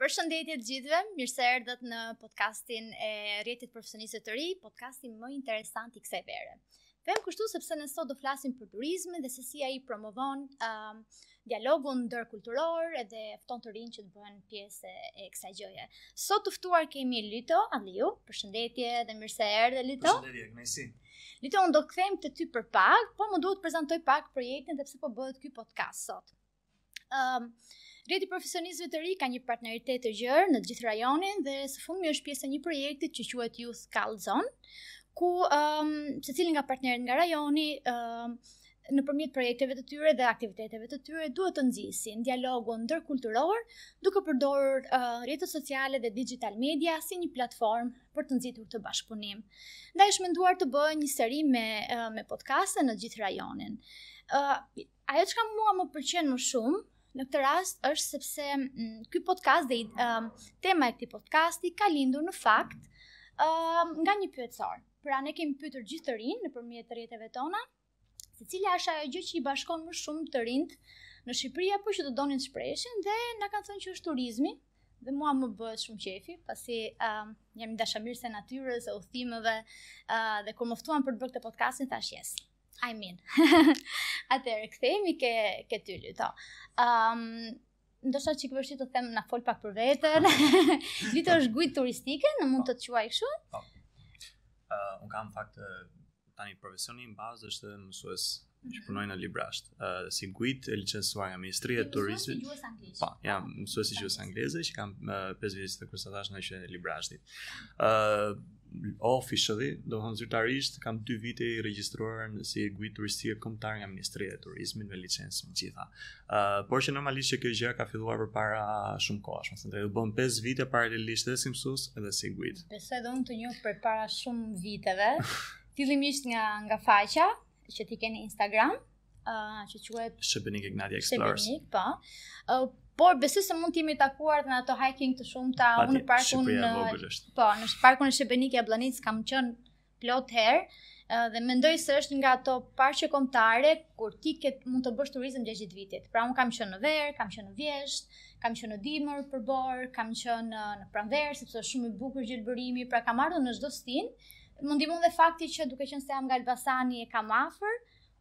Përshëndetje të gjithëve, mirë se erdhët në podcastin e Rrjetit të Profesionistëve të Rinj, podcasti më interesant i kësaj vere. Them kështu sepse ne sot do flasim për turizmin dhe se si ai promovon um, dialogun ndërkulturor edhe fton të rinj që të bëhen pjesë e kësaj gjëje. Sot të ftuar kemi Lito Aliu. Përshëndetje dhe mirë se erdhe Lito. Përshëndetje, Gnesi. Lito, unë do të kthehem te ty për pak, po më duhet të prezantoj pak projektin dhe pse po bëhet ky podcast sot. Ëm um, Rrjeti i profesionistëve të rinj ka një partneritet të gjerë në gjithë rajonin dhe së fundmi është pjesë e një projekti që quhet Youth Call Zone, ku um, secili nga partnerët nga rajoni um, nëpërmjet projekteve të tyre dhe aktiviteteve të tyre duhet të nxisin dialogun ndërkulturor duke përdorur uh, rrjetet sociale dhe digital media si një platformë për të nxitur këtë bashkëpunim. Ndaj është menduar të bëhet një seri me uh, me podcaste në gjithë rajonin. Uh, Ajo çka mua më pëlqen më shumë, në këtë rast është sepse ky podcast dhe uh, tema e këtij podcasti ka lindur në fakt uh, nga një pyetësor. Pra ne kemi pyetur gjithë të rinjtë nëpërmjet rrjeteve tona se cila është ajo gjë që i bashkon më shumë të rinjt në Shqipëri apo që do donin të shpreheshin dhe na kanë thënë që është turizmi dhe mua më bëhet shumë qefi, pasi um, jam dashamirëse e natyrës, e udhëtimeve, uh, dhe kur më ftuan për të bërë këtë podcastin, thash yes. I mean. Atëherë kthehemi ke ke ty Lito. Ëm um, ndoshta çik vështirë të them na fol pak për veten. Lito është guid turistike, në mund të të quaj kështu? Po. Ë uh, un kam fakt tani profesioni im bazë është mësues që mhm. punoj në Librazhd. Ë uh, si guid e licencuar nga Ministria e Turizmit. Po, jam mësues i gjuhës angleze që kam 5 vjet aktualisht në qytetin e Librazhdit. Ë uh, officially, domethënë zyrtarisht kam 2 vite i regjistruar si guid turistik kombëtar nga Ministria e Turizmit me licencë të gjitha. Ë, uh, por që normalisht që kjo gjë ka filluar përpara shumë kohësh, domethënë, u bënë 5 vite paralelisht edhe si mësues edhe si guid. Besoj dhe unë të njoh përpara shumë viteve, fillimisht nga nga faqja që ti ke në Instagram. uh, që quhet Shebenik Egnatia Explorers. Shebenik, po. Uh, por besoj se mund të jemi takuar në ato hiking të shumta, unë në parkun në po, në parkun e Shebenik Jabllanicës kam qenë plot herë uh, dhe mendoj se është nga ato parqe kombëtare ku ti ke mund të bësh turizëm gjatë gjithë vitit. Pra un kam qenë në verë, kam qenë në vjeshtë, kam qenë në dimër për bor, kam qenë në, në pranverë sepse është shumë i bukur gjelbërimi, pra kam ardhur në çdo stin. Më ndihmon dhe fakti që duke qenë se jam nga Elbasani e kam afër,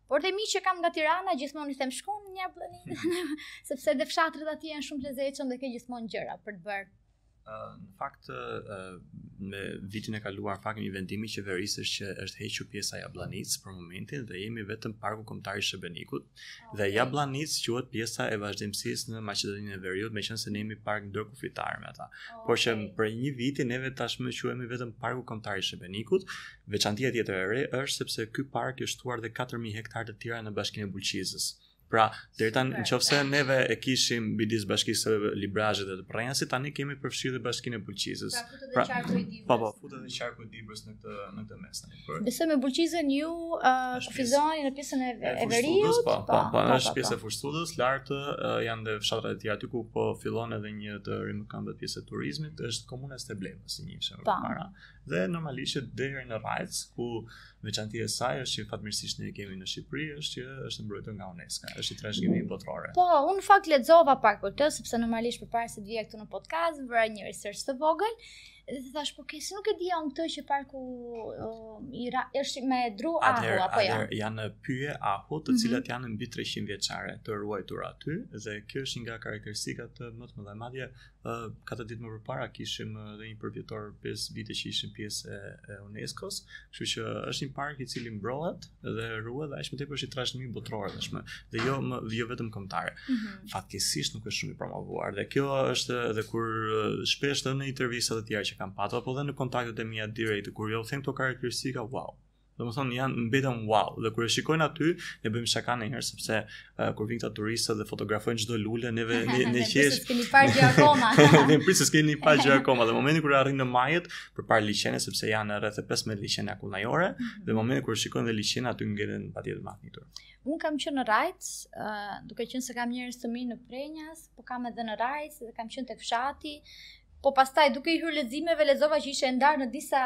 Por dhe miqtë që kam nga Tirana, gjithmonë i them shkon njihni,, sepse dhe fshatrat aty janë shumë të lezetshëm dhe ke gjithmonë gjëra për të bërë. Uh, në fakt, uh, me vitin e kaluar, falë një vendimi qeverisë është që është hequr pjesa Jabllanicë për momentin dhe jemi vetëm Parku Kombëtar i Shebenikut okay. dhe Jabllanicë quhet pjesa e vazhdimësisë në Maqedoninë e Veriut meqenëse ne jemi park ndërkufitar me ata. Okay. Por që për një vit neve tashmë quhemi vetëm Parku Kombëtar i Shebenikut Veçantia tjetër e re është sepse këtij parku i është shtuar dhe 4000 hektarë të tjera në bashkinë e Bulqizës. Pra, deri tani nëse neve e kishim midis bashkisë së Librazhdit dhe të Prrenjasit, tani kemi përfshirë dhe bashkinë e Bulqizës. Pra, pra po po, futet edhe qarku i Dibrës në këtë në këtë mes tani. Por besoj me Bulqizën ju uh, kufizoheni në pjesën e, e veriut. Po, po, po, është pjesa e Fushë-Studës, lart uh, janë dhe fshatrat e tjera aty ku po fillon edhe një të rimëkëmbet pjesa e turizmit, është komuna e Steblevës, siç njihej më parë. Dhe normalisht që deri në Rrajcë, ku veçantia e saj është që fatmirësisht ne e kemi në Shqipëri, është që është e mbrojtur nga UNESCO, është trashëgimi botërore. Po, unë në fakt lexova pak për këtë, sepse normalisht përpara se të vija këtu në podcast, bëra një research të vogël, dhe thashë, po okay, si nuk e dija unë këtë që parku uh, i ra, është me dru ahu, apo jo? Atëherë, janë pyje ahu, të mhm. cilat mm -hmm. janë mbi 300 vjeçare të ruajtura aty, dhe kjo është një nga karakteristikat më të mëdha madje uh, katër ditë më përpara kishim edhe një përvjetor 5 vite që ishim pjesë e, e UNESCO-s, kështu që është një park i cili mbrohet dhe ruhet dhe aq më tepër është trashëgimi botërore tashmë dhe jo më jo vetëm kombëtare. Mm -hmm. Fatkeqësisht nuk është shumë i promovuar dhe kjo është edhe kur shpesh edhe në intervista të tjera që kam patur apo edhe në kontaktet e mia direkte kur ua them këto karakteristika, wow. Domethënë, janë, mbeten wow. Dhe kur e shikojnë aty, ne bëjmë shaka ndonjëherë, sepse uh, kur vijnë këta turistë dhe fotografojnë çdo lule, neve në, në qesh... Ne, prit se s'keni parë gjë akoma. Ne, prit se s'keni parë gjë akoma. Dhe momentin kur arrijnë në majat, për të parë liqenet, sepse janë rreth 15 liqene akullnajore, mm -hmm. dhe momentin kur shikojnë dhe liqenet, aty ngelen patjetër të mahnitur. Unë kam qenë në Rrajcë, uh, duke qenë se kam njerëz të mi në Prrenjas, po kam edhe në Rrajcë, dhe kam qenë te fshati, uh, Po pastaj duke i hyrë leximeve lexova që ishte ndarë në disa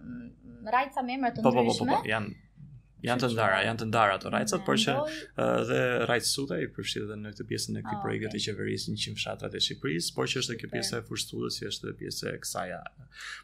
mm, Rrajca me emra të ndryshme. Po po po, po, po janë janë të ndara, janë të ndara ato Rrajcat, por që dhe Rrajcë Sutaj i përfshirë edhe në këtë pjesën e këtij ah, projektit të qeverisë 100 fshatrat e Shqipërisë, por që është edhe pjesa e Fushë-Studës, që është edhe pjesa e kësaj.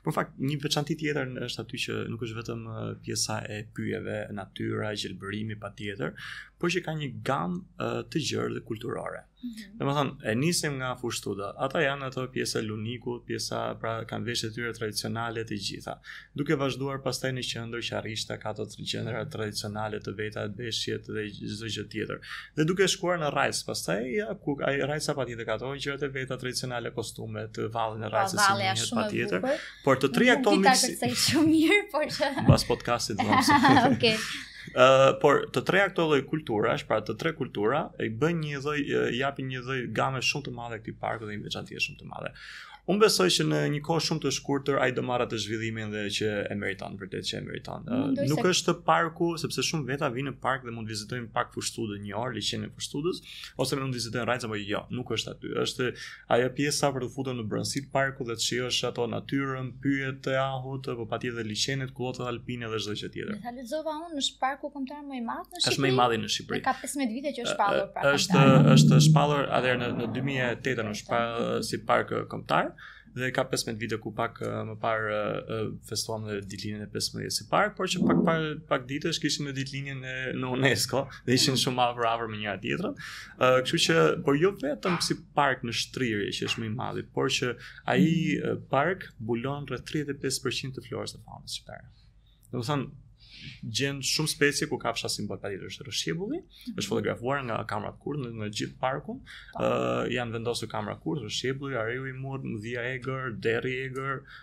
Por në fakt, një veçanti tjetër është aty që nuk është vetëm pjesa e pyjeve, natyra, gjelbërimi patjetër, por që ka një gamë të gjerë dhe kulturore. Mhm. Domethënë, e nisim nga Fushë-Studa. Ata janë ato pjesa e Lunikut, pjesa pra kanë veshjet e tyre tradicionale të gjitha. Duke vazhduar pastaj në qendër Qarrishta ka ato gjërat tradicionale të veta, veshjet dhe gjithçka tjetër. Dhe duke shkuar në Rrajcë, pastaj ja, ku ai Rrajca patjetër ka ato gjërat e veta tradicionale, kostumet, vallen e po, Rrajcës e njeh patjetër. Por të tri ato miksi. Nuk di ta shumë mirë, por që... Pas podcastit, dhe më Uh, por të treja këto lloj kulturash, pra të tre kultura, i bëjnë një lloj uh, japin një lloj game shumë të madhe këtij parku dhe një veçantie shumë të madhe. Unë besoj që në një kohë shumë të shkurtër ai do marrë atë zhvillimin dhe që e meriton vërtet që e meriton. Uh, nuk se... është parku, sepse shumë veta vinë në park dhe mund të vizitojnë pak Fushë Studën një orë, liqenin e Fushë Studës ose mund të vizitojnë Rrajcën apo jo, nuk është aty. Është Ajo pjesa për të futur në brendësi të parkut dhe të shijosh ato natyrën, pyjet e ahut, po patjetër liqenet, kullotat alpine dhe çdo gjë tjetër. Sa lexova unë, është parku kombëtar më i madh në Shqipëri. Është më i madhi në Shqipëri. Ka 15 vite që është shpallur pra. Është është shpallur atëherë në, në 2008 në shpa, si park kombëtar dhe ka 15 vite ku pak më parë festuam dhe ditëlindjen e 15 së parë, por që pak para pak ditësh kishim ditëlindjen e në UNESCO dhe ishin mm. shumë afër afër me njëra tjetrën. Ë, kështu që po jo vetëm si park në shtrirje që është më i madhi, por që ai mm. park mbulon rreth 35% të florës dhe faunës shqiptare. Domethënë gjen shumë specie ku kafsha simbol patjetër është rrëqebulli, mm. është fotografuar nga kamerat kurth në, në gjithë parkun. Ë uh, janë vendosur kamera kurth, rrëqebulli, ariu i murrmë, dhia egër, derri egër,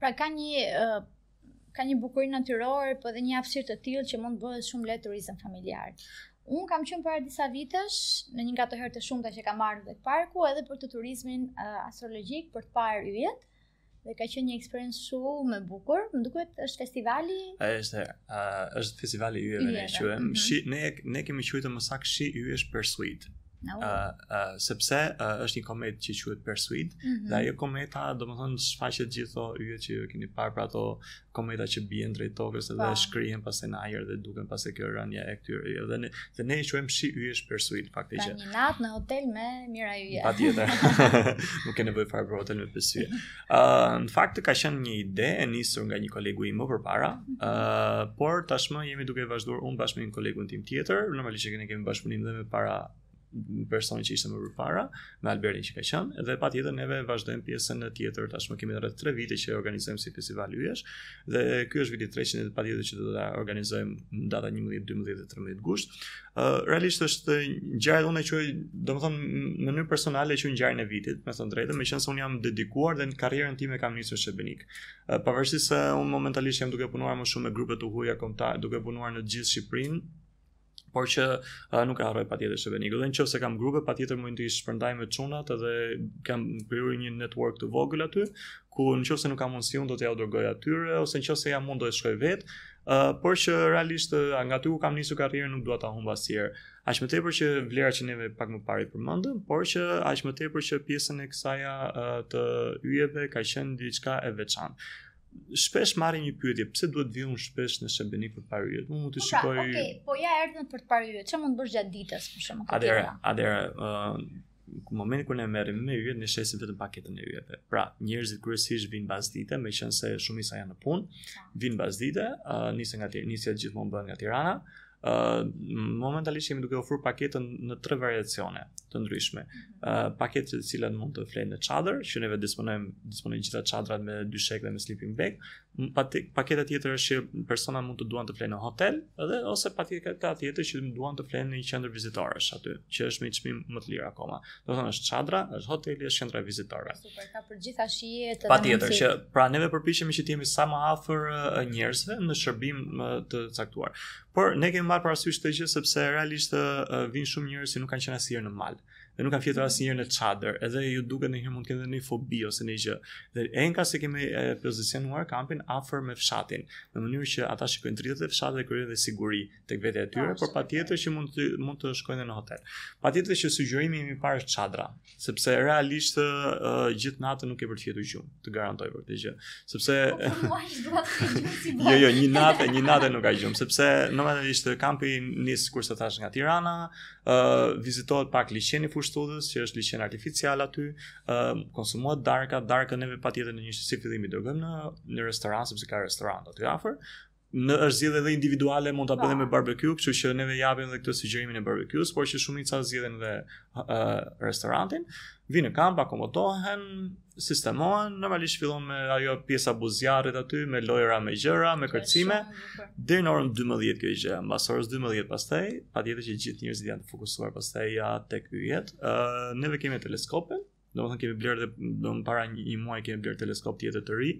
Pra ka një uh, ka një bukuri natyrore, po edhe një hapësirë të tillë që mund të bëhet shumë lehtë turizëm familjar. Unë kam qenë para disa vitesh në një nga ato herët e shumta që kam ardhur tek parku edhe për të turizmin uh, astrologjik për të parë yjet dhe ka qenë një eksperiencë shumë e bukur. Më duket është festivali. A është a është festivali i yjeve ne quajmë. Mm -hmm. Shi ne e kemi quajtur më saktë shi yjesh Perseid. No. Uh, uh, sepse uh, është një kometë që quhet Perseid, mm -hmm. dhe ajo kometa, domethënë, shfaqet gjithë ato yjet që ju keni parë pra ato kometa që bien drejt tokës dhe po. shkrihen pastaj në ajër dhe duken pastaj kjo rënia e këtyre yjeve. Dhe ne, dhe ne e quajmë shi yjesh Perseid, faktikisht pra që... Pra një natë në hotel me mijëra yje. Patjetër, nuk ke nevojë fare për hotel me pesë yje. Uh, në fakt ka qenë një ide e nisur nga një kolegu im më përpara, uh, por tashmë jemi duke vazhduar unë bashkë me një kolegun tim tjetër, normalisht që ne kemi bashkëpunim dhe me pra personin që ishte më përpara, me Albertin që ka qenë, dhe patjetër neve vazhdojmë pjesën tjetër, tashmë kemi rreth 3 vite që organizojmë si festival yjesh, dhe ky është viti i 3-të dhe patjetër që do ta organizojmë në datat 11, 12 dhe 13 gusht, Uh, realisht është ngjarja që unë e quaj, domethënë në mënyrë personale quaj ngjarjen e vitit, me thënë të drejtën, meqenëse unë jam dedikuar dhe në karrierën time kam nisur në Shebenik. Uh, pavarësisht se unë momentalisht jam duke punuar më shumë me grupe të huaja ndërkombëtare, duke punuar në gjithë Shqipërinë, por që uh, nuk e harroj patjetër Shebenikun. Dhe nëse kam grupe, patjetër mundohem t'i shpërndaj me çunat edhe kam krijuar një network të vogël aty, ku nëse nuk kam mundësi unë do t'ja dërgoj atyre ose nëse jam unë do të shkoj vetë. Uh, por që realisht uh, nga aty ku kam nisur karrierën nuk dua ta humb asnjëherë. Aq më tepër që vlera që neve pak më parë përmendëm, por që aq më tepër që pjesën e kësaj uh, të yjeve ka qenë diçka e veçantë. Shpesh marrim një pyetje, pse duhet të vijmë shpesh në Shebenik për të parë yjet? Unë mund të po pra, shikoj. Okej, okay, po ja erdhën për të parë yjet. Çfarë mund të bësh gjatë ditës për shembull? Atëherë, atëherë, uh, Në momentin kur ne merrim me yjet, ne shesim vetëm paketën e yjeve. Pra, njerëzit kryesisht vijnë mbasdite, meqenëse shumica janë në punë, vijnë mbasdite, uh, nisen nga Tirana, nisja gjithmonë bëhet nga Tirana. Uh, momentalisht jemi duke ofruar paketën në tre variacione të ndryshme. Uh, paketë të cilat mund të flenë në çadër, që neve disponojmë disponojmë gjitha çadrat me dyshek dhe me sleeping bag, Paketa tjetër është që persona mund të duan të flenë në hotel dhe ose paketa tjetër që duan të flenë në një qendër vizitorësh aty, që është me çmim më të lirë akoma. Domethënë është çadra, është hoteli, është qendra e vizitorëve. Super, ka për gjitha shijet dhe Patjetër që pra neve përpiqemi që të jemi sa më afër njerëzve në shërbim të caktuar. Por ne kemi marrë parasysh këtë gjë sepse realisht vinë shumë njerëz që nuk kanë qenë asnjëherë në mal. dhe nuk kanë fjetur asnjëherë në çadër, edhe ju duket ndonjëherë mund të kenë një fobi ose një gjë. Dhe enkas e kemi e, pozicionuar kampin afër me fshatin, në mënyrë që ata shikojnë dritat e fshatit dhe krijojnë dhe siguri tek vetja e tyre, por patjetër që mund të, mund të shkojnë në hotel. Patjetër që sugjerimi im i parë është çadra, sepse realisht uh, gjithë natën nuk ke për të fjetur gjumë, të garantoj për këtë gjë. Sepse... Po, po, po, jo, jo, një natë, një natë nuk ka gjumë, sepse ne kampi nis sikurse thashë nga Tirana, uh, vizitohet pak liqeni Fushë-Studnës, që është liqen artificial aty, uh, konsumohet darka, darka neve patjetër në një si fillim i dërgojmë në, në restoran, sepse ka restoran aty afër, është zgjedhje edhe individuale mund ta bëjmë me barbecue, kështu që neve japim edhe këtë sugjerimin e barbecues, por që shumica zgjedhin edhe uh, restorantin, vinë në kamp, akomodohen, sistemohen, normalisht fillon me ajo pjesa buzë zjarrit aty, me lojra, me gjëra, me kërcime, deri në orën 12 kjo gjë, mbas orës 12 pastaj, patjetër që gjithë njerëzit janë të fokusuar pastaj tek yjet. Ë uh, neve kemi teleskopin, domethënë kemi blerë dhe do më para një, një muaj kemi blerë teleskop tjetër të ri,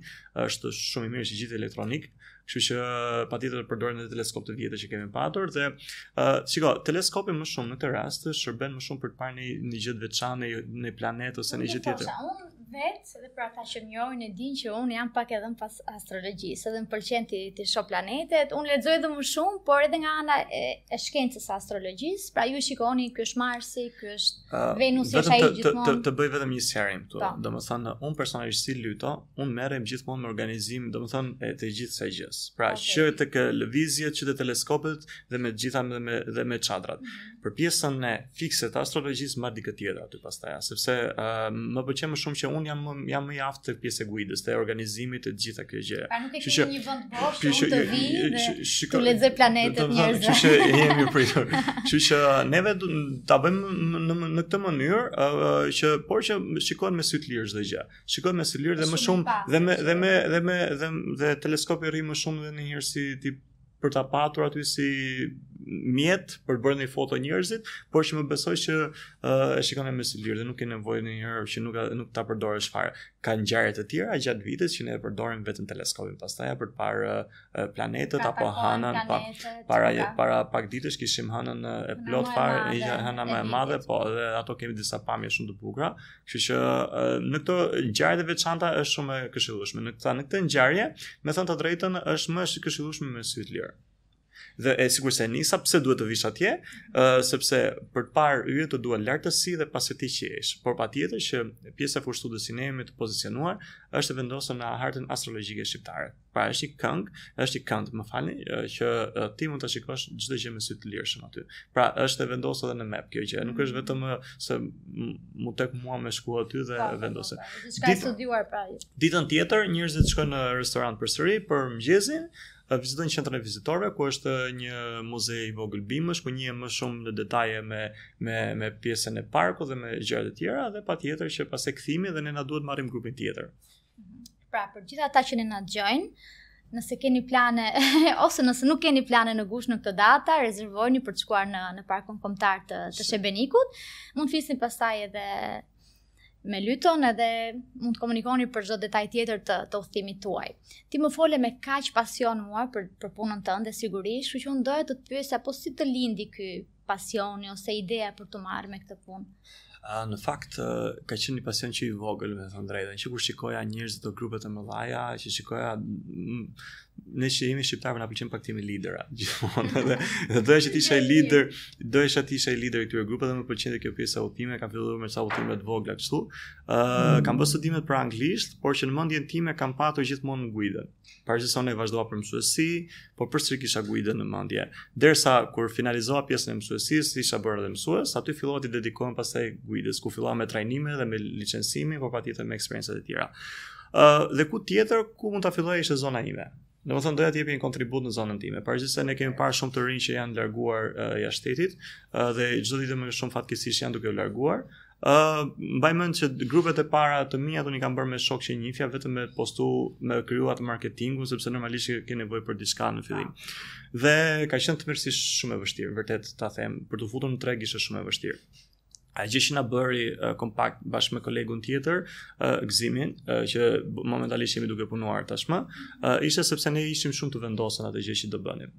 është shumë i mirë që gjithë elektronik, Kështu që patjetër përdoren edhe teleskopët e vjetër që kemi patur dhe uh, shiko, teleskopi më shumë në këtë rast shërben më shumë për të parë një, një gjë të veçantë një planet ose një gjë tjetër. Unë vetë dhe për ata që më njohin e dinë që unë jam pak edhe pas astrologjisë, edhe më pëlqen t'i t'i shoh planetet. Unë lexoj edhe më shumë, por edhe nga ana e, e shkencës së astrologjisë, pra ju shikoni ky është Marsi, ky është uh, Venusi, ai gjithmonë. Të, të, të bëj vetëm një sqarim këtu. Po. Domethënë, unë personalisht si Luto, unë merrem gjithmonë me organizim, domethënë, e të gjithë kësaj gjëje. Pra, okay. që te lëvizjet, që te teleskopët dhe me të gjitha dhe me, dhe me çadrat. Mm -hmm. Për pjesën e fikse të astrologjisë, marr dikë tjetër aty pastaj, sepse uh, më pëlqen më shumë që unë jam, jam më i aftë te pjesa e guidës, te organizimi, e gjithë kjo gjë. Pra nuk e kemi, një vend bosh, që unë të vij dhe të lexoj planetët njerëzve. Kështu që jemi pritur. Kështu që neve ta bëjmë në, në, në këtë mënyrë, uh, që, por që shikohen me sy të lirë çdo gjë. Shikon me sy të lirë dhe më shumë dhe me dhe me dhe me dhe, dhe teleskopi rri më shumë dhe ndonjëherë si tip për ta patur aty si mjet për të bërë një foto njerëzit, por që më besoj që uh, e shikon me sy të lirë dhe nuk ke nevojë ndonjëherë që nuk nuk ta përdorësh fare. Ka ngjarje të tjera gjatë vitit që ne e përdorim vetëm teleskopin pastaj për të parë uh, planetët pra, apo hënën pa, para pra. para pak ditësh kishim hënën e plotë fare, ishte hëna më e madhe po edhe ato kemi disa pamje shumë të bukura kështu që në këto ngjarje të veçanta është shumë e këshillueshme në këtë në këtë ngjarje me thënë të drejtën është më e këshillueshme me sy të lirë dhe e sikurse nisa pse duhet të vish atje, uh, sepse për të parë yje të duhet lartësi dhe pastërti qielli. Por patjetër që pjesa e Fushë Studës ku ne jemi të pozicionuar është e vendosur në hartën astrologjike shqiptare. Pra është një kënd, është një kënd, më falni, që ti mund ta shikosh çdo gjë me sy, lirshëm aty. Pra është e vendosur edhe në map kjo gjë, nuk është vetëm se mu tek mua me shku aty dhe po, vendose. Diçka e studiuar pra. Ditën tjetër njerëzit shkojnë në restorant përsëri për mëngjesin, vizitojnë qendrën e vizitorëve ku është një muze i vogël bimësh ku njihen më shumë në detaje me me me pjesën e parkut dhe me gjëra të tjera dhe patjetër që pastaj kthimi dhe ne na duhet të marrim grupin tjetër. Pra, për gjithë ata që ne na dëgjojnë, nëse keni plane, ose nëse nuk keni plane në gusht në këto data, rezervojni për të shkuar në, në Parkun Kombëtar të, të Shebenikut, mund të flisni pastaj edhe me Lyton edhe mund të komunikoni për çdo detaj tjetër të të udhëtimit tuaj. Ti më fole me kaq pasion mua për për punën tënde sigurisht, kështu që unë doja të të pyesja po si të lindi ky pasioni ose ideja për t'u marrë me këtë punë? Uh, në fakt, uh, ka qenë një pasion që i vogël, me thënë drejtën, që kur shikoja njerëzit dhe grupet e mëdhaja, që shikoja, mm, ne që jemi shqiptarë, na pëlqen pak të jemi lidera, gjithmonë, dhe, dhe doja që t'isha lider, doja që t'isha lider i këtyre grupeve dhe më pëlqente kjo pjesa e udhëtimeve, kam filluar me disa udhëtime të vogla kështu, uh, mm. kam bërë studimet për anglisht, por që në mendjen time kam patur gjithmonë guidën, Pavarësisht se vazhdova për mësuesi, por përsëri kisha guidën në mendje. Derisa kur finalizova pjesën e mësuesisë, isha bërë edhe mësues, aty fillova të dedikohem pastaj guidës, ku fillova me trajnime dhe me licencime, por patjetër me eksperienca të tjera. Ë uh, dhe ku tjetër ku mund ta filloja, ishte zona ime. Domethënë, doja të jepja një kontribut në zonën time. Pavarësisht se ne kemi parë shumë të rinj që janë larguar uh, jashtë shtetit, uh, dhe çdo ditë më shumë fatkeqësisht janë duke u larguar, Ë, uh, mbaj mend që grupet e para të mia i kam bërë me shokë që njihja vetëm me postu, me kriju atë marketingun sepse normalisht ke nevojë për diçka në fillim. Dhe ka qenë tmerrësisht shumë e vështirë, vërtet ta them, për t'u futur në treg ishte shumë e vështirë. Ajo gjë që na bëri uh, kompakt bashkë me kolegun tjetër, uh, Gzimin, uh, që momentalisht jemi duke punuar tashmë, uh, ishte sepse ne ishim shumë të vendosur në atë gjë që do bënim.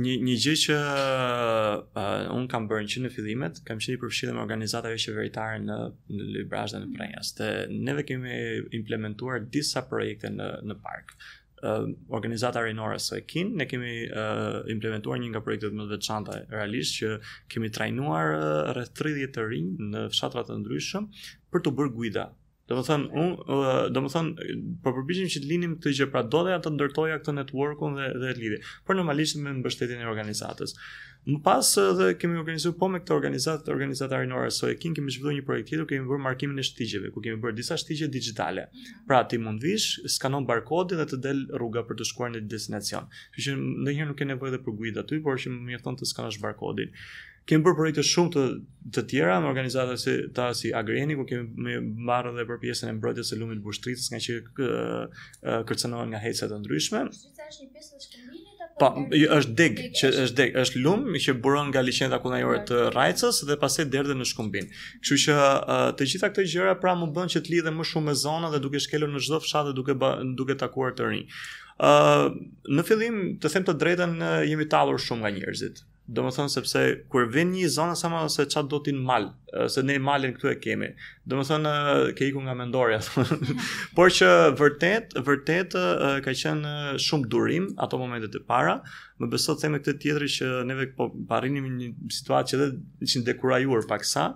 Një një gjë që uh, unë kam bërë që në fillimet, kam qenë i përfshirë me organizata joqeveritare në në Librazh dhe në Prrenjas. Dhe neve kemi implementuar disa projekte në në park. Uh, organizata Rinore Soekin, ne kemi uh, implementuar një nga projektet më të veçanta realisht që kemi trajnuar uh, rreth 30 të rinj në fshatra të ndryshëm për t'u bërë guida Domethënë, unë, domethënë, po përpiqesha që të lidhnim këtë gjë, pra doja të ndërtoja këtë networkun dhe, dhe lidhje, por normalisht me mbështetjen e organizatës. Më pas dhe kemi organizuar po me këtë organizatë, organizata Rinore Soekin, kemi zhvilluar një projekt tjetër, kemi bërë markimin e shtigjeve, ku kemi bërë disa shtigje digjitale. Pra ti mund vish, skanon barkodin dhe të del rruga për të shkuar në destinacion. Kështu që ndonjëherë nuk ke nevojë edhe për guidë aty, por që mjafton të skanosh barkodin. Kemi bërë projekte shumë të të tjera me organizata si ta si Agreni ku kemi marrë edhe për pjesën e mbrojtjes së lumit Bushtricës nga që kërcënohen nga heca të ndryshme. Bushtrica është një pjesë e Shkumbinit apo? Po, jo, është deg, që është deg, është lum që buron nga liqenet akullnajore të Rrajcës dhe pastaj derdhet në Shkumbin. Kështu që të gjitha këto gjëra pra më bënë që të lidhem më shumë me zonën dhe duke shkelur në çdo fshat dhe duke duke takuar të rinj. Ë, në fillim të them të drejtën jemi tallur shumë nga njerëzit. Domethënë sepse kur vjen në një zonë të thonë se ça do ti në mal, se ne malin këtu e kemi. Domethënë ke iku nga mendorja. Por që vërtet, vërtet ka qenë shumë durim ato momentet e para. Më beso të them me këtë tjetri që neve po arrinim një situatë që dhe ishim dekurajuar paksa,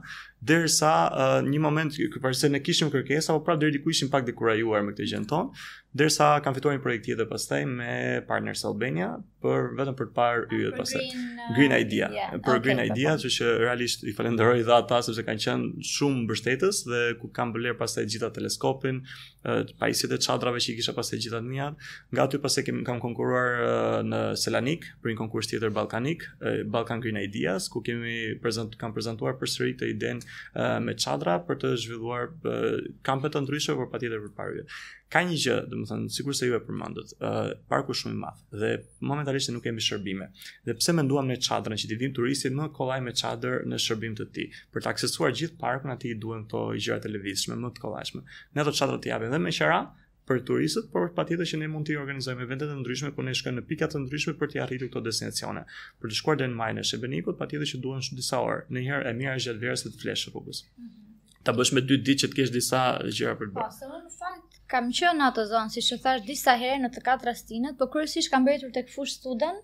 derisa uh, një moment që përsëri ne kishim kërkesa, po prapë deri diku ishim pak dekurajuar me këtë gjënë tonë, derisa kam fituar një projekt tjetër pastaj me Partners Albania, për vetëm për të parë yjet pastaj. Uh, Green Idea. Yeah. Për okay, Green po, Idea, po. që që realisht i falenderoj dhe ata, sepse kanë qenë shumë mbështetës dhe ku kam blerë pastaj gjitha teleskopin, uh, pajisjet e çadrave që i kisha pastaj gjitha të miat. Nga aty pastaj kem, kam konkurruar uh, në Selanik, për një konkurs tjetër ballkanik, uh, Balkan Green Ideas, ku kemi prezant, kam prezantuar përsëri këtë idenë uh, me çadra për të zhvilluar uh, kampe të ndryshme, por patjetër për parë Ka një gjë, domethënë, sikurse ju e përmendët, uh, parku shumë i madh dhe momentalisht nuk kemi shërbime. Dhe pse menduam ne çadrën që t'i vijmë turistit më kollaj me çadër në shërbim të tij, për të aksesuar gjithë parkun aty i duhen këto gjëra të lëvizshme më të kollajshme. Ne ato çadrat i japim dhe me qera për turistët, por patjetër që ne mund të organizojmë evente të ndryshme ku ne shkojmë në pika të ndryshme për të arritur këto destinacione. Për të shkuar deri në majën e Shebenikut, patjetër që duhen shumë disa orë. Ndonjëherë e mira është gjatë verës të flesh rrugës. Mm -hmm. ta bësh me dy ditë që të kesh disa gjëra për të bërë. Po, se në fakt kam qenë në atë zonë, siç e thash disa herë në të katra stinët, por kryesisht kam mbetur tek fush student.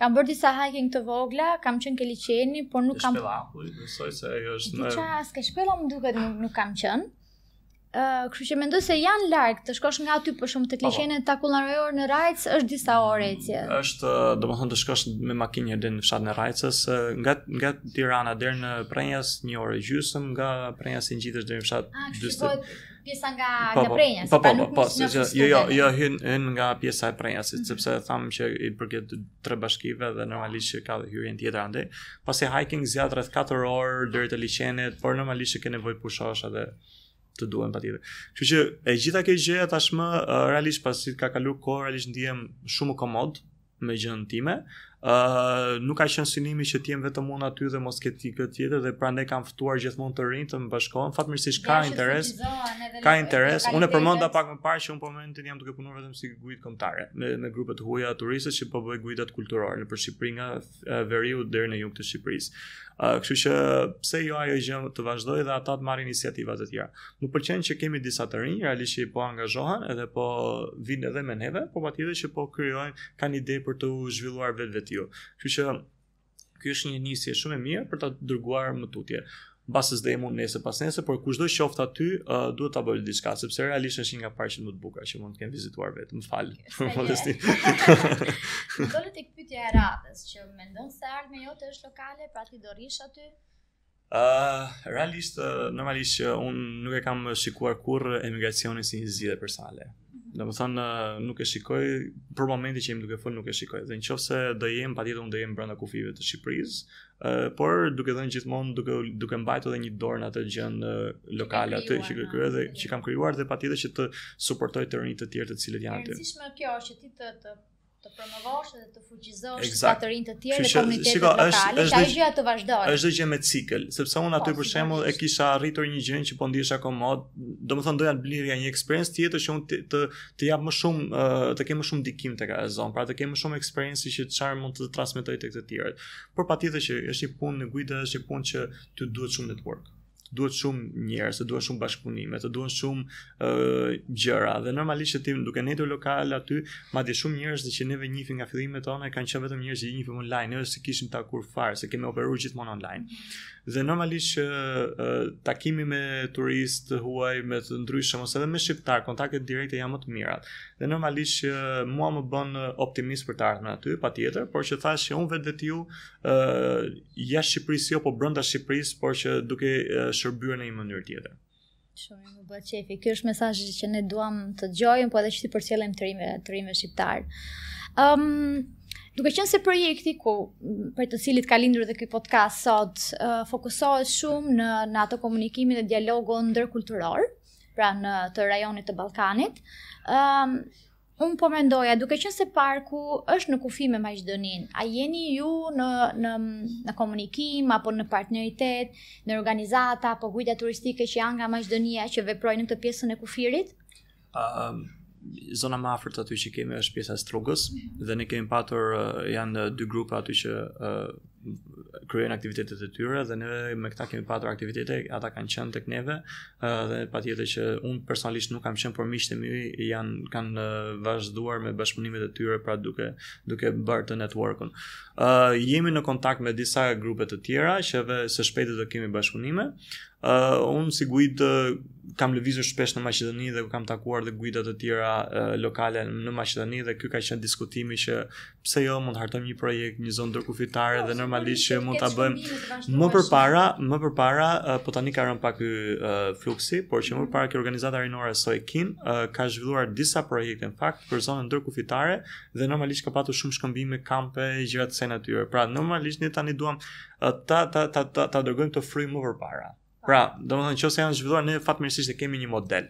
Kam bërë disa hiking të vogla, kam qenë ke liqeni, por nuk kam Shpella, po besoj se ajo është në Diçka as ke shpella më duket nuk, nuk kam qenë. Ë, uh, kështu që mendoj se janë larg të shkosh nga aty për shembull tek po, po. liqeni ta akullnajor në Rajc është disa orë ecje. Është, domethënë të shkosh me makinë deri në fshatin e Rajcës, nga nga Tirana deri në Prenjas një orë e gjysmë, nga Prenjasi ngjitesh deri në fshat 40. Ah, pjesa nga po, nga po, Prenja, po, po, po, po, jo, jo, jo, jo, hyn hyn nga pjesa e Prenjas, mm -hmm. sepse thamë që i përket tre bashkive dhe normalisht që ka hyrjen tjetër andej. Pasi hiking zgjat rreth 4 orë deri te liqenit, por normalisht që ke nevojë t'pushosh edhe të duhen patjetër. Kështu që e gjitha kjo gjëja tashmë realisht pasi ka kaluar kohë realisht ndihem shumë komod, me gjënë time. Uh, nuk ka qenë synimi që të jem vetëm unë aty dhe mos ketë dikë tjetër dhe prandaj kam ftuar gjithmonë të rinjtë të më bashkohen. Fatmirësisht ka interes. Ka interes. Unë e përmenda pak më parë që unë për momentin jam duke punuar vetëm si guid kombëtare me me grupe të huaja turistësh që po bëj guidat kulturore nëpër Shqipëri nga veriu deri në jug të Shqipërisë. Uh, kështu që pse jo ajo gjë të vazhdoj dhe ata të marrin iniciativa të tjera. Më pëlqen që kemi disa të rinj, realisht që po angazhohen edhe po vinë edhe me neve, por patjetër që po krijojnë kanë ide për të zhvilluar vetvetiu. Kështu që ky është një nisje shumë e mirë për ta dërguar më tutje mbase s'do jemi nesër pasnesër, por kushdo qoftë aty, uh, duhet ta bëjë diçka, sepse realisht është një nga parqet më të bukura që mund të kem vizituar vetë, më fal. Modesti. Dole tek pyetja e radhës që mendon se e ardhmja jote është lokale, pra ti do rrish aty? Uh, realisht, normalisht që unë nuk e kam shikuar kurrë emigracionin si një zgjidhe personale. Mhm. Domethënë, nuk e shikoj, për momentin që jemi duke fol, nuk e shikoj. Dhe në qoftë se do jem, patjetër unë do jem brenda kufijve të Shqipërisë, uh, por duke dhënë gjithmonë, duke, duke mbajtu dhe një dorë në atë gjënë lokale atë që kam kri dhe që kam krijuar dhe patjetër që të suportoj të rinjtë të tjerë të cilët janë aty. E rëndësishme kjo është që ti të, të të promovosh dhe të fuqizosh exact. të rinj të tjerë në komunitetet lokale, që, që, që gjëja të vazhdojë. Është gjë me cikël, sepse unë aty po, për shembull e kisha arritur një gjë që po ndihesha komod, domethënë doja të blirja një eksperiencë tjetër që unë të të, të jap më shumë të kem më shumë ndikim tek ajo zonë, pra të kem më shumë eksperiencë që çfarë mund të transmetoj tek të tjerët. Por patjetër që është një punë në guida, është një punë që të duhet shumë network. të duhet shumë njerëz, të duhet shumë bashkëpunime, të duhen shumë ë uh, gjëra dhe normalisht që ti duke ndejtur lokal aty, madje shumë njerëz që neve njihemi nga fillimet tona kanë qenë vetëm njerëz që njihemi online, neve s'e kishim takuar fare, se kemi operuar gjithmonë online. Dhe normalisht që uh, takimi me turistë të huaj, me të ndryshëm ose edhe me shqiptarë, kontaktet direkte janë më të mira. Dhe normalisht që mua më bën optimist për të ardhmen aty, patjetër, por siç thashë unë vetvetiu uh, jashtë Shqipërisë jo, po brenda Shqipërisë, por që duke uh, shërbyer në një mënyrë tjetër. Shumë më bëhet qejfi. Ky është mesazhi që ne duam të dëgjojmë, po edhe që t'i përcjellim të rinjve, të rinjve shqiptarë. Ëm um, Duke qenë se projekti ku për të cilit ka lindur dhe ky podcast sot uh, fokusohet shumë në në atë komunikimin dhe dialogun ndërkulturor, pra në të rajonit të Ballkanit, ëm um, Unë po mendoja, duke qenë se parku është në kufi me Maqedoninë, a jeni ju në në në komunikim apo në partneritet me organizata apo guida turistike që janë nga Maqedonia që veprojnë në këtë pjesën e kufirit? Ëm ehm, uh, zona më afërt aty që kemi është pjesa e Strugës mm -hmm. dhe ne kemi patur uh, janë dy grupe aty që uh, kryejnë aktivitetet e tyre dhe ne me këta kemi patur aktivitete, ata kanë qenë tek neve dhe patjetër që unë personalisht nuk kam qenë por miqtë e mi janë kanë vazhduar me bashkëpunimet e tyre pra duke duke bërë këtë networkun. Ë uh, jemi në kontakt me disa grupe të tjera që dhe së shpejti do kemi bashkëpunime. Ë uh, unë si guidë kam lëvizur shpesh në Maqedoni dhe kam takuar dhe guida të tjera uh, lokale në Maqedoni dhe ky ka qenë diskutimi që pse jo mund të hartojmë një projekt, një zonë ndërkufitare dhe normalisht që mund ta bëjmë më përpara, më përpara, po tani ka rënë pak ky fluksi, por që më përpara kjo organizata rinore Soekin ka zhvilluar disa projekte në fakt për zonën ndërkufitare dhe normalisht ka patur shumë shkëmbime, kampe, gjëra të kësaj natyre. Pra normalisht ne tani duam ta ta ta ta, ta dërgojmë këtë frymë më përpara. Pra, domethënë, qoftë se janë zhvilluar, ne fatmirësisht e kemi një model.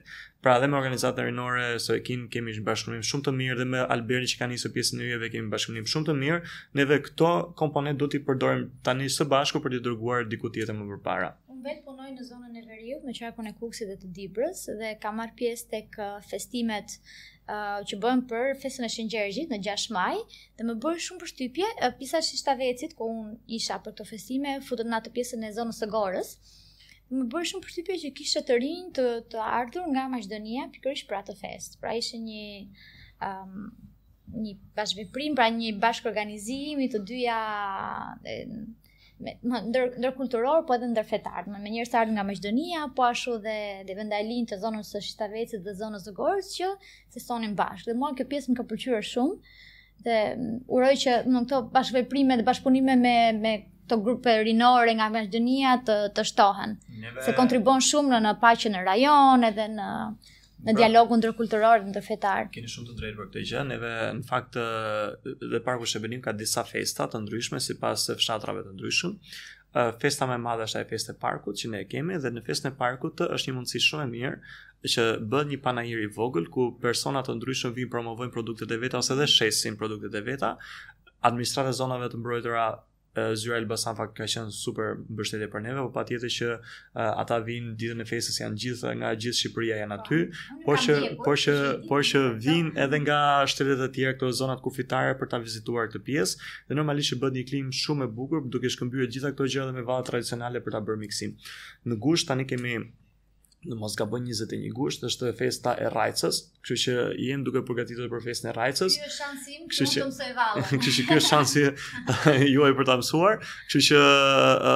Pra, dhe me organizatën rinore, Soekin, kemi një bashkëpunim shumë të mirë, dhe me Alberin që ka nisur pjesën e yjeve, kemi bashkëpunim shumë të mirë, neve këto komponentë do t'i përdorim tani së bashku për t'i dërguar diku tjetër më përpara. Unë vetë punoj në zonën e veriut, në qarkun e Kukësit dhe të Dibrës, dhe kam marrë pjesë tek uh, festimet uh, që bëhen për festën e Shën Gjergjit në 6 maj Dhe më bëri shumë përshtypje, pjesa e Shishtavecit, ku unë isha për këto festime, futet në atë pjesën e zonës së Gorës, më bëri shumë përshtypje që kishte të rinj të, të ardhur nga Maqedonia pikërisht për atë festë. Pra ishte një um, një bashkëveprim, pra një bashkëorganizim i të dyja me ndër ndërkulturor po edhe ndërfetar, me njerëz të ardhur nga Maqedonia, po ashtu dhe dhe vendalinj të zonës së Shishtavecit dhe zonës së Gorës që festonin bashkë. Dhe mua kjo pjesë më ka pëlqyer shumë dhe mm, uroj që këto bashkëveprime dhe bashkëpunime me me këto grupe rinore nga Maqedonia të të shtohen. Neve... Se kontribuon shumë në në paqen në rajon edhe në në pra, dialogun ndërkulturor dhe ndërfetar. Keni shumë të drejtë për këtë gjë, neve në fakt dhe parku Shebenik ka disa festa të ndryshme sipas fshatrave të ndryshëm. Festa më e madhe është ajo festë e parkut që ne e kemi dhe në festën e parkut është një mundësi shumë e mirë që bëhet një panair i vogël ku persona të ndryshëm vijnë promovojnë produktet e veta ose dhe shesin produktet e veta. Administrata e zonave të mbrojtura Zyra Elbasan fakt ka qenë super mbështetje për neve, por patjetër që ata vijnë ditën e festës janë gjithë nga gjithë Shqipëria janë aty, po, por që por që por që vijnë edhe nga shtetet e tjera këto zonat kufitare për ta vizituar këtë pjesë dhe normalisht që bëhet një klimë shumë e bukur duke shkëmbyer gjitha këto gjëra me valle tradicionale për ta bërë miksim. Në gusht tani kemi në mos gaboj 21 gusht është festa e Rajcës, kështu që jemi duke përgatitur për festën e Rajcës. Ky është shansi im, që të mësoj valle. Kështu që ky është shansi juaj për ta mësuar, kështu që ë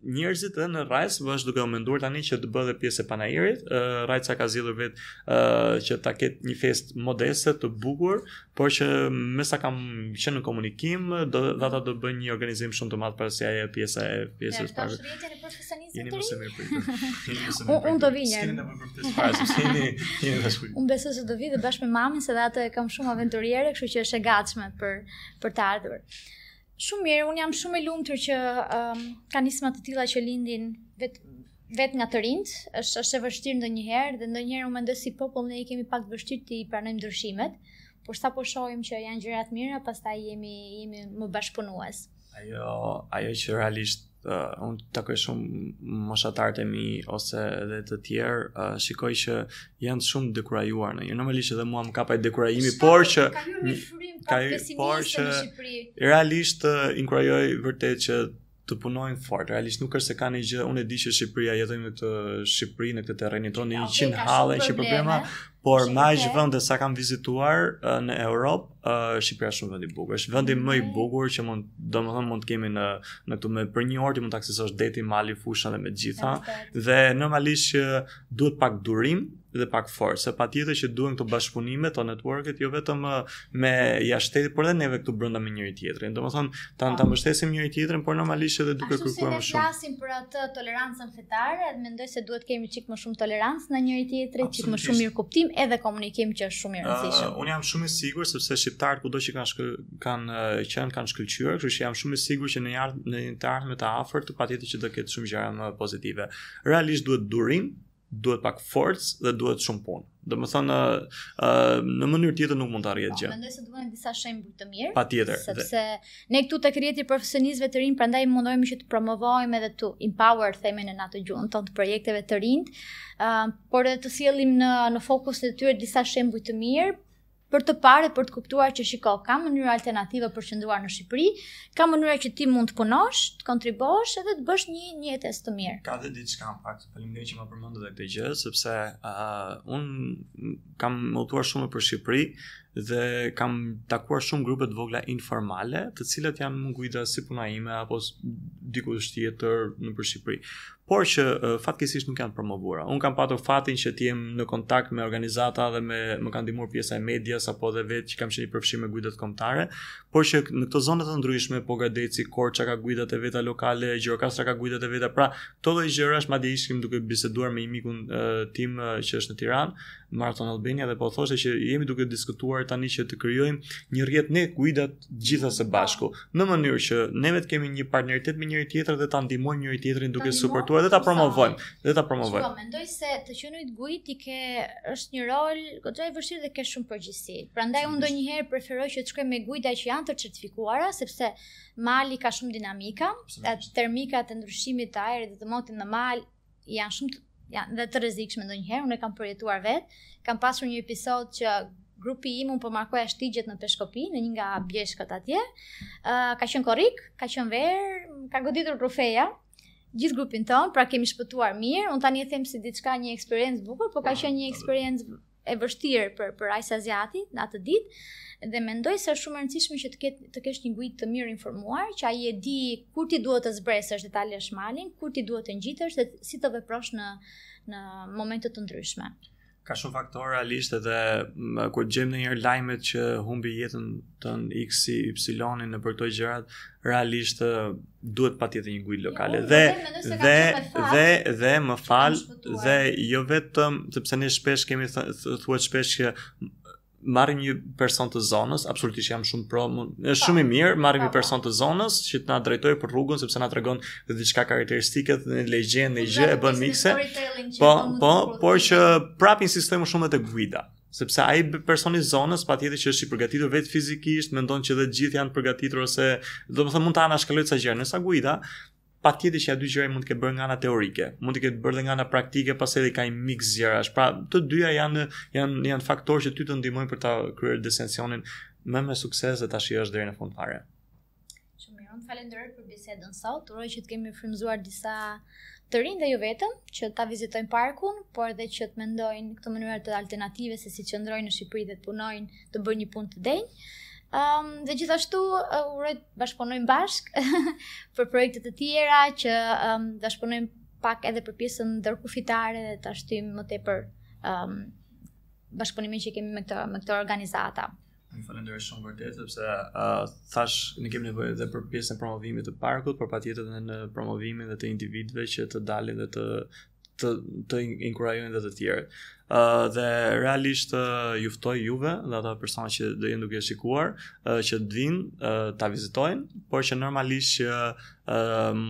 njerëzit edhe në Rajcë veç duke u menduar tani që të bëhet pjesë e panairit. ë Rajca ka zgjedhur vetë ë që ta ketë një festë modeste të bukur, por që me sa kam qenë në komunikim, do ata do bëjnë një organizim shumë të madh para se ajo pjesa e pjesës së parë. Jeni më së mirë po. Unë do vij. Keni nevojë për këtë fazë. Keni një dashuri. Unë besoj se do vij dhe bashkë me mamin se atë e kam shumë aventuriere, kështu që është e gatshme për për të ardhur. Shumë mirë, unë jam shumë e lumtur që um, ka nisma të tilla që lindin vetë vetë nga të rinjtë, është është e vështirë ndonjëherë dhe ndonjëherë unë mendoj si popull ne i kemi pak vështirë t'i pranojmë ndryshimet, por sapo shohim që janë gjëra të mira, pastaj jemi jemi më bashkëpunues. Ajo, ajo që realisht uh, unë takoj shumë moshatarët e mi ose edhe të tjerë, uh, shikoj që janë shumë dekurajuar në një. Normalisht edhe mua më kap ai dekurajimi, por që ka një shumë por që realisht uh, inkurajoj vërtet që të punojnë fort. Realisht nuk është se kanë gjë, unë e di që Shqipëria jetojmë në këtë Shqipëri në këtë terrenin tonë, ja, 100 okay, halle, që problema, Por me aq vende sa kam vizituar uh, në Europë, uh, Shqipëria është shumë vend i bukur. Është vendi më i mhm. bukur që mund, domethënë mund të kemi në në këtu me për një orë ti mund të aksesosh deti, mali, fusha dhe me të gjitha. Dhe normalisht që duhet pak durim dhe pak forcë. Se patjetër që duhen këto bashkëpunime, këto networket jo vetëm uh, me jashtë shtetit, por edhe neve këtu brenda me njëri-tjetrin. Domethënë, ta ta mbështesim njëri-tjetrin, por normalisht edhe duke kërkuar më shumë. Ne flasim për atë tolerancën Fetare, edhe mendoj se duhet kemi çik më shumë tolerancë me njëri-tjetrin, çik më shumë mirëkuptim edhe komunikim që është shumë i rëndësishëm. Uh, unë jam shumë e sigurt sepse shqiptarët kudo që kanë shkë, kanë qenë kanë shkëlqyer, kështu që jam shumë e sigurt që në një në një të ardhme të afërt të patjetër që do ketë shumë gjëra më pozitive. Realisht duhet durim, duhet pak forcë dhe duhet shumë punë. Domethënë, në mënyrë tjetër nuk mund të arrihet po, gjë. Mendoj se duhen disa shembuj të mirë. Patjetër. Sepse ne këtu tek rrjeti i profesionistëve të rinj, prandaj mundohemi që të promovojmë edhe t'i empower themi në atë gjuhën tonë të projekteve të rinjtë, por edhe të sjellim në, në fokus të tyre disa shembuj të mirë, për të parë e për të kuptuar që shiko, ka mënyra alternative për qëndruar në Shqipëri, ka mënyra që ti mund të punosh, të kontribuosh edhe të bësh një një jetesë të mirë. Ka dhe diçka në fakt, faleminderit që ma përmende dhe këtë gjë, sepse uh, un kam udhëtuar shumë nëpër Shqipëri dhe kam takuar shumë grupe të vogla informale, të cilat janë me guida si puna ime apo dikush tjetër nëpër Shqipëri. por që fatkeqësisht nuk janë promovuar. Un kam patur fatin që të jem në kontakt me organizata dhe me, më kanë ndihmuar pjesa e medias apo edhe vetë që kam qenë i përfshirë me guidat kombëtare, por që në këto zona të ndryshme, Pogradeci, Korça ka guidat e veta lokale, Gjirokastra ka guidat e veta. Pra, këto lloj gjërash madje ishim duke biseduar me një mikun tim që është në Tiranë, Marathon Albania dhe po thoshte që jemi duke diskutuar tani që të krijojmë një rrjet ne guidat të gjitha së bashku, në mënyrë që ne vetë kemi një partneritet me njëri tjetrin dhe ta ndihmojmë njëri tjetrin duke suportuar dhe ta promovojmë, dhe ta promovojmë. Po mendoj se të qenurit guidë është një rol goxha i vështirë dhe ke shumë përgjegjësi. Prandaj unë ndonjëherë preferoj që të shkoj me guida që janë të certifikuara sepse mali ka shumë dinamika, termikat e ndryshimit të ajrit dhe të motit në mal janë shumë të, janë dhe të rrezikshme ndonjëherë, unë e kam përjetuar vet. Kam pasur një episod që grupi im un po markoja shtigjet në Peshkopi, në një nga bjeshkët atje. Ë uh, ka qenë korrik, ka qenë verë, ka goditur rrufeja. Gjithë grupin ton, pra kemi shpëtuar mirë. Un tani e them si diçka një eksperiencë e bukur, por ka qenë një eksperiencë e vështirë për për aq sa ishim aty atë ditë dhe mendoj se është shumë e rëndësishme që të ketë të kesh një guid të mirinformuar, që ai e di kur ti duhet të zbresësh dhe ta lësh malin, kur ti duhet të ngjitesh dhe si të veprosh në në momente të ndryshme. Ka shumë faktorë realisht edhe kur dëgjojmë ndonjëherë lajmet që humbi jetën jetën iksi, ipsiloni nëpër këto gjërat realisht duhet patjetër një guid lokale jo, dhe dhe dhe dhe më fal dhe jo vetëm sepse ne shpesh kemi thuhet shpesh që marrim një person të zonës, absolutisht jam shumë pro, është shumë i mirë, marrim një person të zonës që të na drejtojë për rrugën sepse na tregon diçka karakteristike dhe një legjendë një gjë e bën mikse. Po, po, por që prapë insistojmë shumë tek guida. sepse ai personi i zonës patjetër që është i përgatitur vetë fizikisht, mendon që dhe të gjithë janë përgatitur ose domethënë mund ta anashkalojë ca gjëra. Ndërsa guida, patjetër që ja dy gjëra mund të ketë bërë nga ana teorike, mund të ketë bërë dhe nga ana praktike, pas edhe ka një mix gjërash. Pra, të dyja janë janë janë faktorë që ty të ndihmojnë për ta kryer destinacionin më me sukses dhe ta shijosh deri në fund fare. Shumë mirë, unë të falenderoj për bisedën sot. Uroj që të kemi frymëzuar disa të rinj dhe jo vetëm që ta vizitojnë parkun, por edhe që të mendojnë këto mënyra alternative se si qëndrojnë në Shqipëri dhe të punojnë, të bëjnë një punë të denjë. Um, dhe gjithashtu uh, uroj të bashkëpunojmë bashkë për projekte të tjera që um, të bashkëpunojmë pak edhe për pjesën ndërkufitare dhe ta shtyjmë më tepër um, bashkëpunimin që kemi me këto me këto organizata. Ju falenderoj shumë vërtet sepse uh, thash ne kemi nevojë edhe për pjesën e promovimit të parkut, por patjetër edhe në promovimin dhe të individëve që të dalin dhe të të të inkurajojnë edhe të tjerët. Ë uh, dhe realisht uh, ju ftoj juve dhe ata persona që do jenë duke shikuar uh, që të vijnë uh, ta vizitojnë, por që normalisht që uh,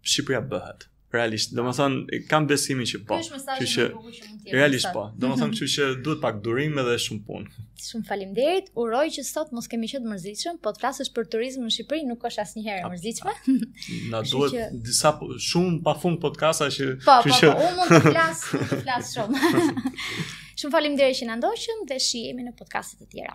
Shqipëria bëhet. Realisht, domethënë, kam besimin që po. Ky është mesazhi më i bukur që mund të jetë. Realisht po, domethënë që që duhet pak durim edhe shumë punë. Shumë faleminderit, uroj që sot mos kemi qenë të mërzitshëm, po të flasësh për turizëm në Shqipëri nuk është asnjëherë e mërzitshme. Na duhet që... disa po, shumë pafund podcaste që... Po, po, po, unë mund të flas, mund të flas shumë. shumë faleminderit që na ndoqët dhe shihemi në podcastet e tjera.